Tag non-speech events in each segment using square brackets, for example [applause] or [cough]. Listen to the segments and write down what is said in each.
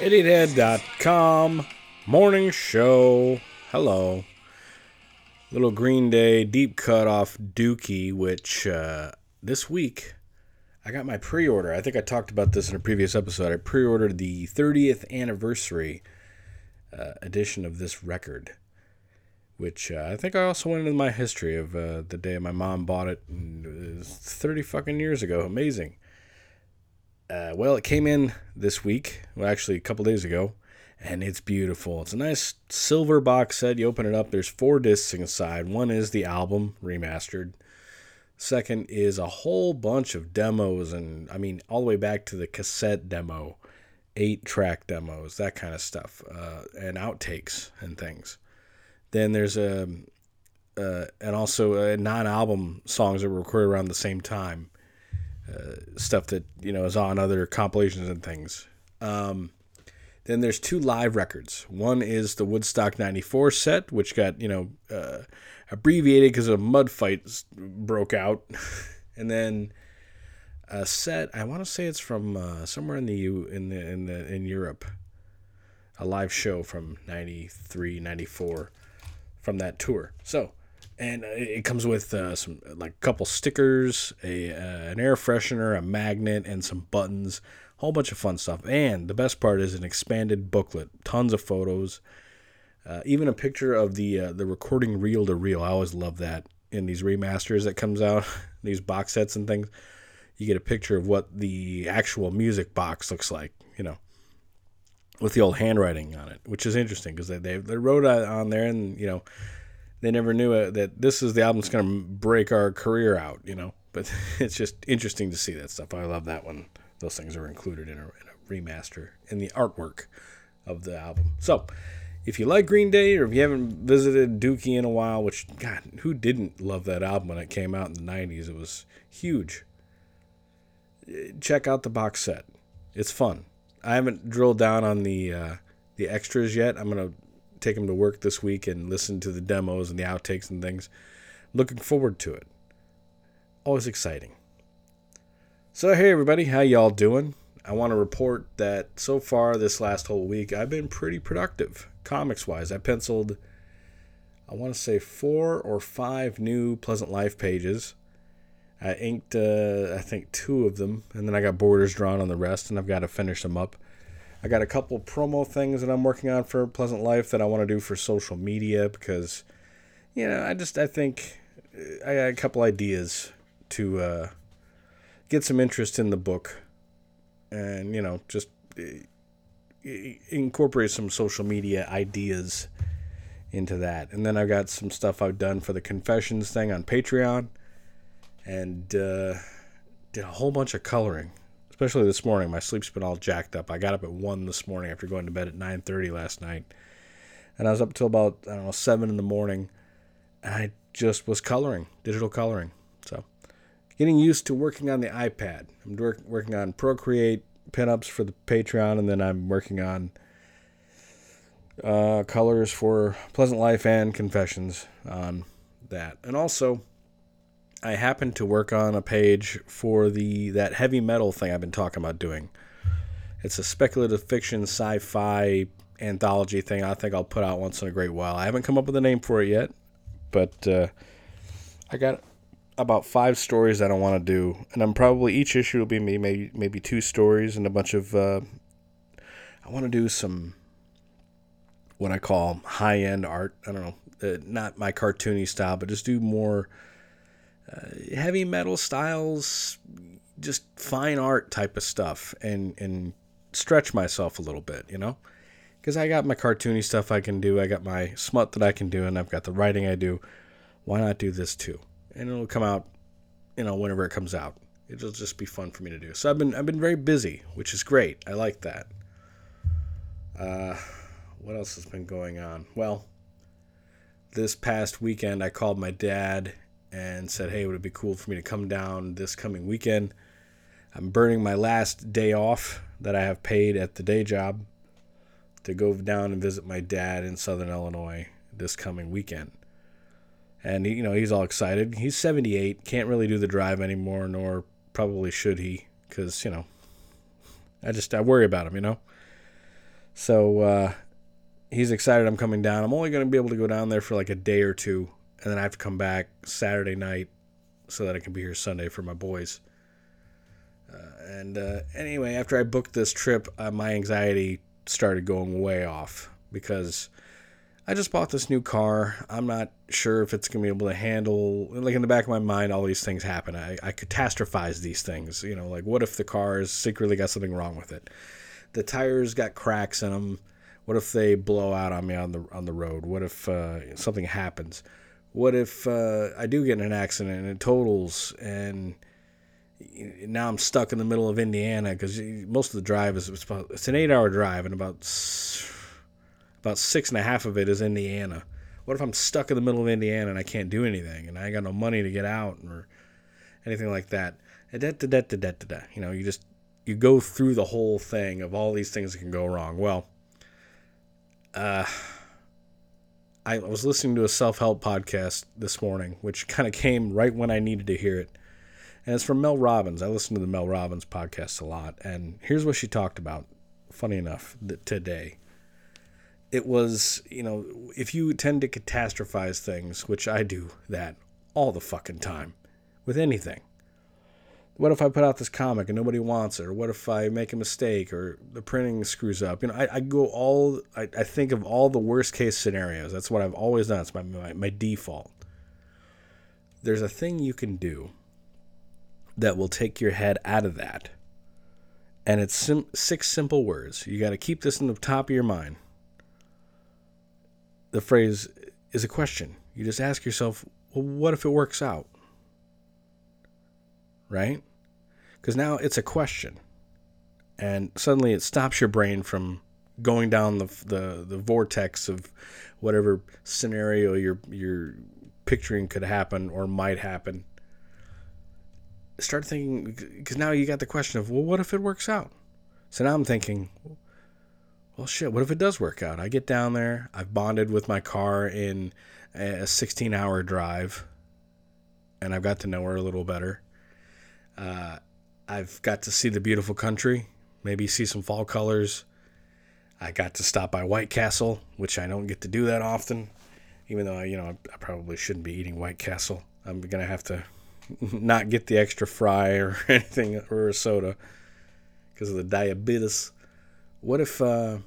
Idiothead.com morning show. Hello. Little Green Day deep cut off Dookie, which uh, this week I got my pre order. I think I talked about this in a previous episode. I pre ordered the 30th anniversary uh, edition of this record, which uh, I think I also went into my history of uh, the day my mom bought it. It 30 fucking years ago. Amazing. Uh, well, it came in this week, well, actually a couple days ago, and it's beautiful. It's a nice silver box set. You open it up, there's four discs inside. One is the album remastered. Second is a whole bunch of demos, and I mean, all the way back to the cassette demo, eight track demos, that kind of stuff, uh, and outtakes and things. Then there's a, uh, and also uh, non album songs that were recorded around the same time uh, stuff that you know is on other compilations and things. Um, then there's two live records. One is the Woodstock '94 set, which got you know uh, abbreviated because a mud fight broke out, [laughs] and then a set. I want to say it's from uh, somewhere in the U in the in the in Europe. A live show from 93, 94 from that tour. So and uh, it comes with uh, some like a couple stickers, a uh, an air freshener, a magnet, and some buttons. Whole bunch of fun stuff. And the best part is an expanded booklet, tons of photos, uh, even a picture of the uh, the recording reel to reel. I always love that in these remasters that comes out, [laughs] these box sets and things. You get a picture of what the actual music box looks like, you know, with the old handwriting on it, which is interesting because they, they they wrote on there and you know they never knew it, that this is the album that's going to break our career out, you know. But [laughs] it's just interesting to see that stuff. I love that one. those things are included in a, in a remaster in the artwork of the album. So, if you like Green Day or if you haven't visited Dookie in a while, which God, who didn't love that album when it came out in the '90s? It was huge. Check out the box set; it's fun. I haven't drilled down on the uh, the extras yet. I'm gonna take them to work this week and listen to the demos and the outtakes and things. Looking forward to it. Always exciting. So hey everybody, how y'all doing? I want to report that so far this last whole week I've been pretty productive comics wise. I penciled I want to say four or five new Pleasant Life pages. I inked uh, I think two of them and then I got borders drawn on the rest and I've got to finish them up. I got a couple promo things that I'm working on for Pleasant Life that I want to do for social media because, you know, I just I think uh, I got a couple ideas to uh, get some interest in the book, and you know just uh, incorporate some social media ideas into that. And then I've got some stuff I've done for the confessions thing on Patreon, and uh, did a whole bunch of coloring especially this morning. My sleep's been all jacked up. I got up at one this morning after going to bed at nine thirty last night, and I was up till about I don't know seven in the morning. And I just was coloring, digital coloring. So, getting used to working on the iPad. I'm work, working on Procreate pinups for the Patreon, and then I'm working on uh, colors for Pleasant Life and Confessions on that, and also I happened to work on a page for the that heavy metal thing I've been talking about doing. It's a speculative fiction sci-fi anthology thing. I think I'll put out once in a great while. I haven't come up with a name for it yet, but uh, I got about five stories that I want to do, and I'm probably each issue will be maybe maybe two stories and a bunch of. Uh, I want to do some what I call high-end art. I don't know, uh, not my cartoony style, but just do more uh, heavy metal styles, just fine art type of stuff, and and stretch myself a little bit, you know. because I got my cartoony stuff I can do, I got my smut that I can do, and I've got the writing I do. Why not do this too? And it'll come out, you know, whenever it comes out. It'll just be fun for me to do. So I've been I've been very busy, which is great. I like that. Uh, what else has been going on? Well, this past weekend I called my dad and said, "Hey, would it be cool for me to come down this coming weekend?" I'm burning my last day off that I have paid at the day job to go down and visit my dad in Southern Illinois this coming weekend. And he, you know, he's all excited. He's 78, can't really do the drive anymore, nor probably should he, because you know, I just I worry about him, you know. So uh, he's excited I'm coming down. I'm only going to be able to go down there for like a day or two, and then I have to come back Saturday night so that I can be here Sunday for my boys. Uh, and uh, anyway, after I booked this trip, uh, my anxiety started going way off because I just bought this new car. I'm not sure if it's going to be able to handle, like in the back of my mind, all these things happen. I, I catastrophize these things. You know, like what if the car has secretly got something wrong with it? The tires got cracks in them. What if they blow out on me on the on the road? What if uh, something happens? What if uh, I do get in an accident and it totals and now I'm stuck in the middle of Indiana because most of the drive is it's, about, it's an eight hour drive and about about six and a half of it is Indiana. What if I'm stuck in the middle of Indiana and I can't do anything and I ain't got no money to get out or anything like that? You know, you just you go through the whole thing of all these things that can go wrong. Well, uh, I was listening to a self help podcast this morning, which kind of came right when I needed to hear it and it's from Mel Robbins. I listen to the Mel Robbins podcast a lot, and here's what she talked about. Funny enough, today. It was, you know, if you tend to catastrophize things, which I do that all the fucking time with anything. What if I put out this comic and nobody wants it? Or what if I make a mistake or the printing screws up? You know, I, I go all, I, I think of all the worst case scenarios. That's what I've always done. It's my, my, my default. There's a thing you can do that will take your head out of that. And it's sim- six simple words. You got to keep this in the top of your mind. The phrase is a question. You just ask yourself, well, what if it works out? Right? Because now it's a question. And suddenly it stops your brain from going down the, the, the vortex of whatever scenario you're, you're picturing could happen or might happen. Start thinking because now you got the question of well what if it works out? So now i'm thinking well shit what if it does work out? I get down there i've bonded with my car in a 16 hour drive and i've got to know her a little better. Uh, i've got to see the beautiful country maybe see some fall colors i got to stop by white castle which i don't get to do that often even though I, you know i probably shouldn't be eating white castle i'm gonna have to [laughs] not get the extra fry or [laughs] anything or a soda because of the diabetes. What if uh,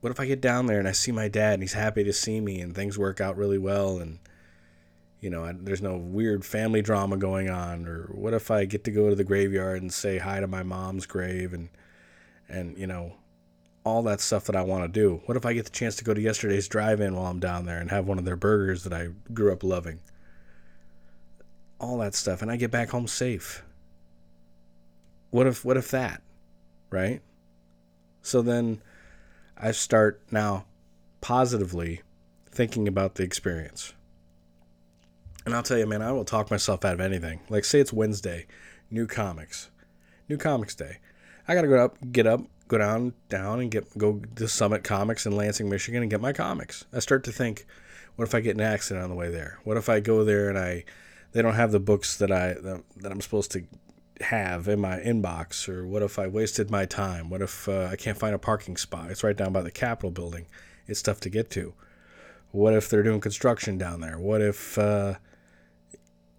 what if I get down there and I see my dad and he's happy to see me and things work out really well and you know there's no weird family drama going on or what if I get to go to the graveyard and say hi to my mom's grave and and you know all that stuff that I want to do. What if I get the chance to go to yesterday's drive-in while I'm down there and have one of their burgers that I grew up loving? all that stuff and I get back home safe. What if what if that? Right? So then I start now positively thinking about the experience. And I'll tell you, man, I will talk myself out of anything. Like say it's Wednesday, new comics. New comics day. I gotta go up, get up, go down, down and get go to Summit Comics in Lansing, Michigan and get my comics. I start to think, what if I get an accident on the way there? What if I go there and I they don't have the books that I that I'm supposed to have in my inbox or what if I wasted my time? What if uh, I can't find a parking spot? It's right down by the Capitol building. It's tough to get to. What if they're doing construction down there? What if uh,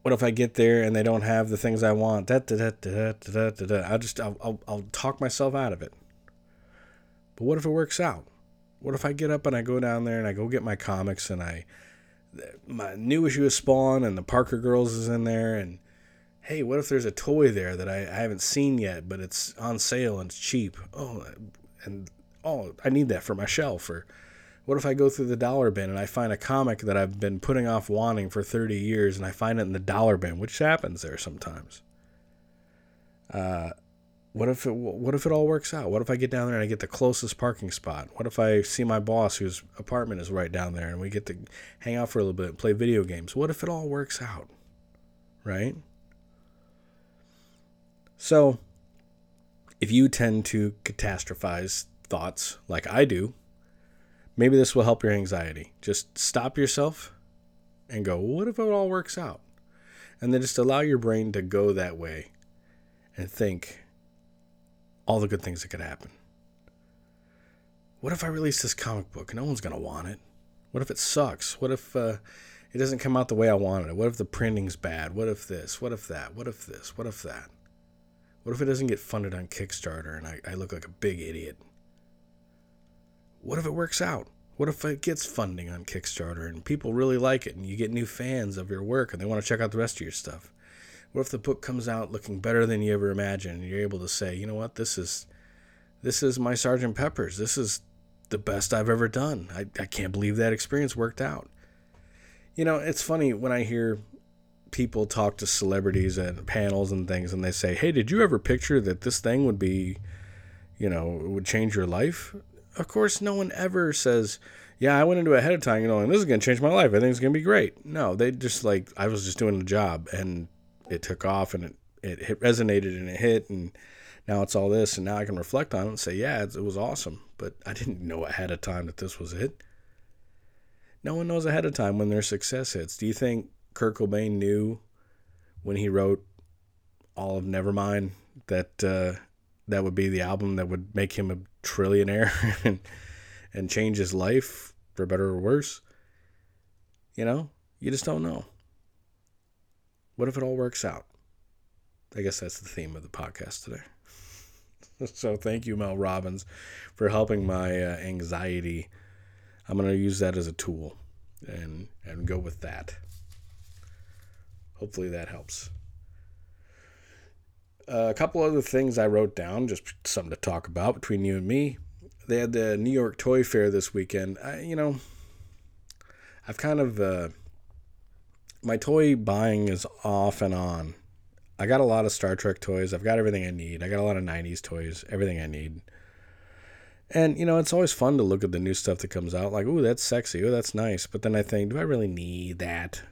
what if I get there and they don't have the things I want? Da, da, da, da, da, da, da. I'll just I'll, I'll, I'll talk myself out of it. But what if it works out? What if I get up and I go down there and I go get my comics and I my new issue of Spawn and the Parker Girls is in there. And hey, what if there's a toy there that I, I haven't seen yet, but it's on sale and it's cheap? Oh, and oh, I need that for my shelf. Or what if I go through the dollar bin and I find a comic that I've been putting off wanting for 30 years and I find it in the dollar bin, which happens there sometimes. Uh, what if it what if it all works out? What if I get down there and I get the closest parking spot? What if I see my boss whose apartment is right down there and we get to hang out for a little bit and play video games? What if it all works out? Right? So, if you tend to catastrophize thoughts like I do, maybe this will help your anxiety. Just stop yourself and go, what if it all works out? And then just allow your brain to go that way and think all the good things that could happen. What if I release this comic book? No one's going to want it. What if it sucks? What if uh, it doesn't come out the way I wanted it? What if the printing's bad? What if this? What if that? What if this? What if that? What if it doesn't get funded on Kickstarter and I, I look like a big idiot? What if it works out? What if it gets funding on Kickstarter and people really like it and you get new fans of your work and they want to check out the rest of your stuff? What if the book comes out looking better than you ever imagined and you're able to say, you know what, this is this is my Sergeant Pepper's. This is the best I've ever done. I, I can't believe that experience worked out. You know, it's funny when I hear people talk to celebrities and panels and things and they say, Hey, did you ever picture that this thing would be, you know, would change your life? Of course, no one ever says, Yeah, I went into it ahead of time, you know, and this is going to change my life. I think it's going to be great. No, they just like, I was just doing a job and it took off and it, it resonated and it hit. And now it's all this. And now I can reflect on it and say, Yeah, it was awesome. But I didn't know ahead of time that this was it. No one knows ahead of time when their success hits. Do you think Kurt Cobain knew when he wrote all of Nevermind that uh, that would be the album that would make him a trillionaire [laughs] and and change his life for better or worse. You know, you just don't know. What if it all works out? I guess that's the theme of the podcast today. [laughs] so thank you, Mel Robbins, for helping my uh, anxiety. I'm going to use that as a tool and and go with that. Hopefully that helps. Uh, a couple other things I wrote down, just something to talk about between you and me. They had the New York Toy Fair this weekend. I, you know, I've kind of uh, my toy buying is off and on. I got a lot of Star Trek toys. I've got everything I need. I got a lot of '90s toys. Everything I need. And you know, it's always fun to look at the new stuff that comes out. Like, ooh, that's sexy. Oh, that's nice. But then I think, do I really need that?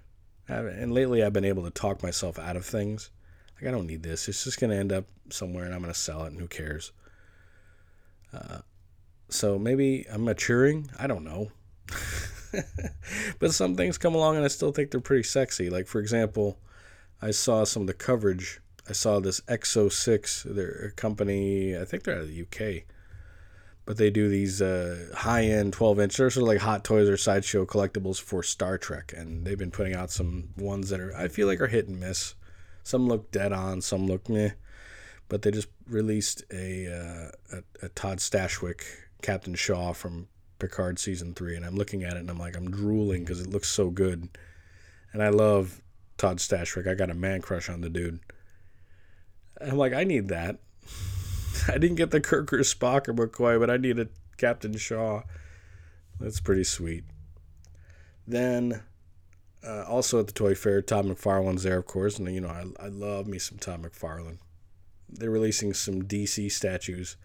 And lately, I've been able to talk myself out of things. Like, I don't need this. It's just going to end up somewhere and I'm going to sell it and who cares? Uh, so maybe I'm maturing. I don't know. [laughs] but some things come along and I still think they're pretty sexy. Like, for example, I saw some of the coverage. I saw this Exo 6, their company, I think they're out of the UK but they do these uh, high end 12 inch, they're sort of like Hot Toys or Sideshow collectibles for Star Trek. And they've been putting out some ones that are, I feel like, are hit and miss. Some look dead on, some look meh. But they just released a, uh, a, a Todd Stashwick Captain Shaw from Picard season three. And I'm looking at it and I'm like, I'm drooling because it looks so good. And I love Todd Stashwick. I got a man crush on the dude. I'm like, I need that. [laughs] I didn't get the Kirk or Spock or McCoy, but I need a Captain Shaw. That's pretty sweet. Then, uh, also at the Toy Fair, Todd McFarlane's there, of course, and you know I, I love me some Todd McFarlane. They're releasing some DC statues.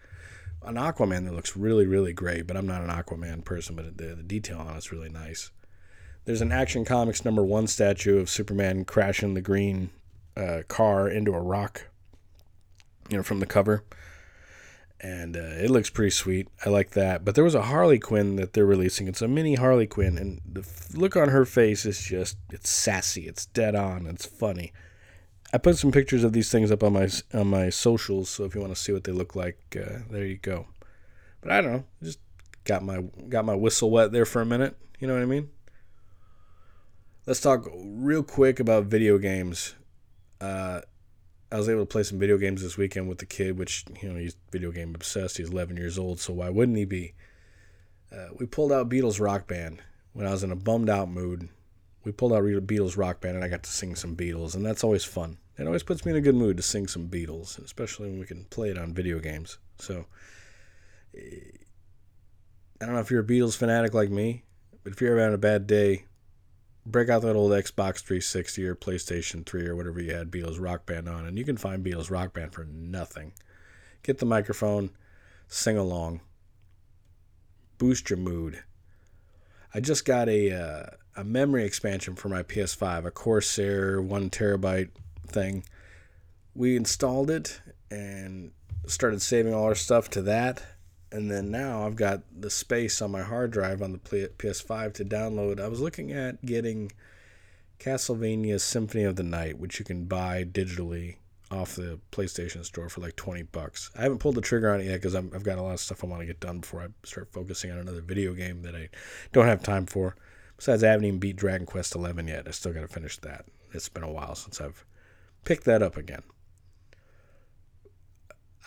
An Aquaman that looks really, really great, but I'm not an Aquaman person, but the, the detail on it's really nice. There's an Action Comics number one statue of Superman crashing the green uh, car into a rock, you know, from the cover and uh, it looks pretty sweet. I like that. But there was a Harley Quinn that they're releasing. It's a mini Harley Quinn, and the look on her face is just it's sassy. It's dead on. It's funny. I put some pictures of these things up on my on my socials, so if you want to see what they look like, uh, there you go. But I don't know, just got my got my whistle wet there for a minute. You know what I mean? Let's talk real quick about video games. Uh, I was able to play some video games this weekend with the kid, which you know he's video game obsessed. He's 11 years old, so why wouldn't he be? Uh, we pulled out Beatles Rock Band when I was in a bummed out mood. We pulled out Beatles Rock Band, and I got to sing some Beatles, and that's always fun. It always puts me in a good mood to sing some Beatles, especially when we can play it on video games. So, eh, I don't know if you're a Beatles fanatic like me, but if you're having a bad day, break out that old Xbox 360 or PlayStation 3 or whatever you had Beatles Rock Band on, and you can find Beatles Rock Band for nothing. Get the microphone, sing along, boost your mood. I just got a uh, a memory expansion for my PS5, a Corsair one terabyte thing. We installed it and started saving all our stuff to that and then now I've got the space on my hard drive on the PS5 to download. I was looking at getting Castlevania Symphony of the Night, which you can buy digitally off the PlayStation Store for like 20 bucks. I haven't pulled the trigger on it yet because I've got a lot of stuff I want to get done before I start focusing on another video game that I don't have time for. Besides, I haven't even beat Dragon Quest XI yet. I still got to finish that. It's been a while since I've picked that up again.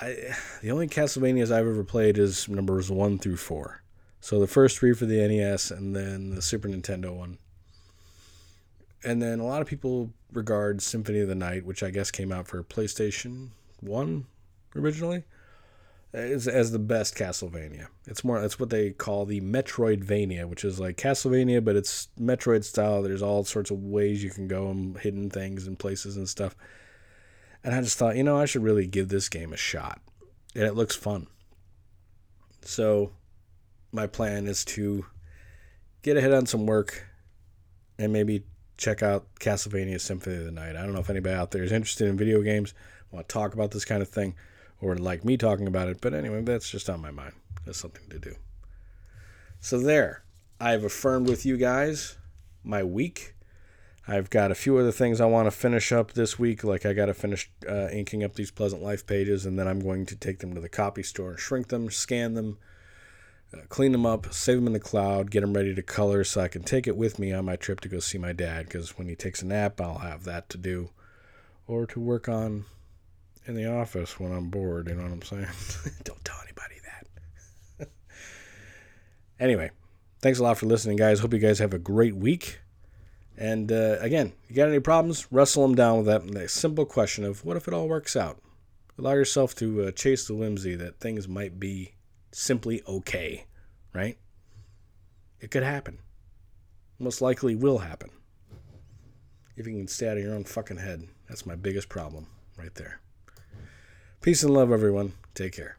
I the only Castlevanias I've ever played is numbers one through four. So the first three for the NES and then the Super Nintendo one. And then a lot of people regard Symphony of the Night, which I guess came out for PlayStation 1 originally, as, as the best Castlevania. It's more it's what they call the Metroidvania, which is like Castlevania, but it's Metroid style. There's all sorts of ways you can go and hidden things and places and stuff. And I just thought, you know, I should really give this game a shot. And it looks fun. So my plan is to get ahead on some work and maybe check out Castlevania Symphony of the Night. I don't know if anybody out there is interested in video games, want to talk about this kind of thing, or like me talking about it. But anyway, that's just on my mind. That's something to do. So there, I've affirmed with you guys my week. I've got a few other things I want to finish up this week. Like I got to finish uh, inking up these Pleasant Life pages, and then I'm going to take them to the copy store, shrink them, scan them, uh, clean them up, save them in the cloud, get them ready to color, so I can take it with me on my trip to go see my dad. Because when he takes a nap, I'll have that to do, or to work on in the office when I'm bored. You know what I'm saying? [laughs] Don't tell anybody that. [laughs] anyway, thanks a lot for listening, guys. Hope you guys have a great week. And uh, again, you got any problems? Wrestle them down with that, that, simple question of what if it all works out? Allow yourself to uh, chase the whimsy that things might be simply okay, right? It could happen. Most likely will happen. If you can stay out of your own fucking head, that's my biggest problem right there. Peace and love, everyone. Take care.